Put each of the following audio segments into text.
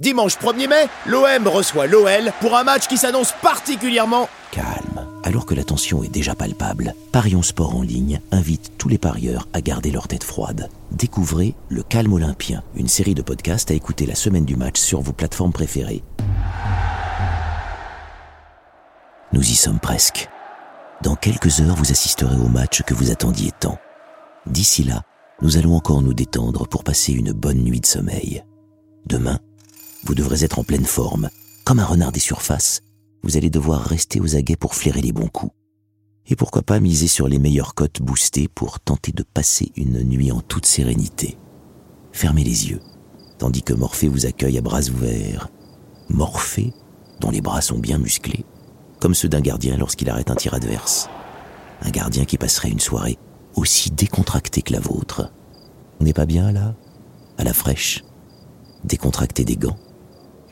Dimanche 1er mai, l'OM reçoit l'OL pour un match qui s'annonce particulièrement calme. Alors que la tension est déjà palpable, Parions Sport en ligne invite tous les parieurs à garder leur tête froide. Découvrez Le Calme Olympien, une série de podcasts à écouter la semaine du match sur vos plateformes préférées. Nous y sommes presque. Dans quelques heures, vous assisterez au match que vous attendiez tant. D'ici là, nous allons encore nous détendre pour passer une bonne nuit de sommeil. Demain, vous devrez être en pleine forme. Comme un renard des surfaces, vous allez devoir rester aux aguets pour flairer les bons coups. Et pourquoi pas miser sur les meilleures cotes boostées pour tenter de passer une nuit en toute sérénité. Fermez les yeux, tandis que Morphée vous accueille à bras ouverts. Morphée, dont les bras sont bien musclés, comme ceux d'un gardien lorsqu'il arrête un tir adverse. Un gardien qui passerait une soirée aussi décontractée que la vôtre. On n'est pas bien là? À la fraîche Décontracté des gants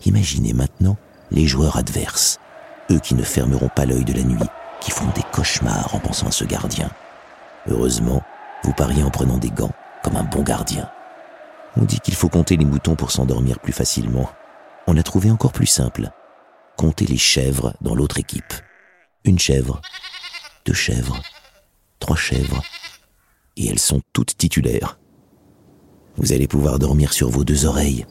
Imaginez maintenant les joueurs adverses, eux qui ne fermeront pas l'œil de la nuit, qui font des cauchemars en pensant à ce gardien. Heureusement, vous pariez en prenant des gants, comme un bon gardien. On dit qu'il faut compter les moutons pour s'endormir plus facilement. On a trouvé encore plus simple. Comptez les chèvres dans l'autre équipe. Une chèvre, deux chèvres, trois chèvres, et elles sont toutes titulaires. Vous allez pouvoir dormir sur vos deux oreilles.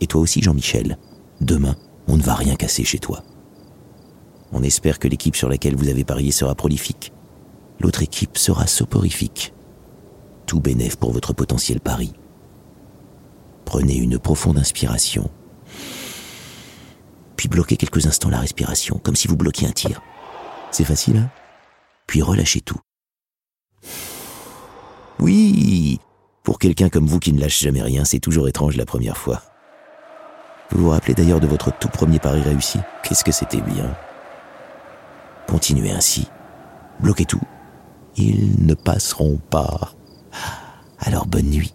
Et toi aussi, Jean-Michel. Demain, on ne va rien casser chez toi. On espère que l'équipe sur laquelle vous avez parié sera prolifique. L'autre équipe sera soporifique. Tout bénéf pour votre potentiel pari. Prenez une profonde inspiration. Puis bloquez quelques instants la respiration, comme si vous bloquiez un tir. C'est facile, hein? Puis relâchez tout. Oui Pour quelqu'un comme vous qui ne lâche jamais rien, c'est toujours étrange la première fois. Vous vous rappelez d'ailleurs de votre tout premier pari réussi? Qu'est-ce que c'était bien? Continuez ainsi. Bloquez tout. Ils ne passeront pas. Alors bonne nuit.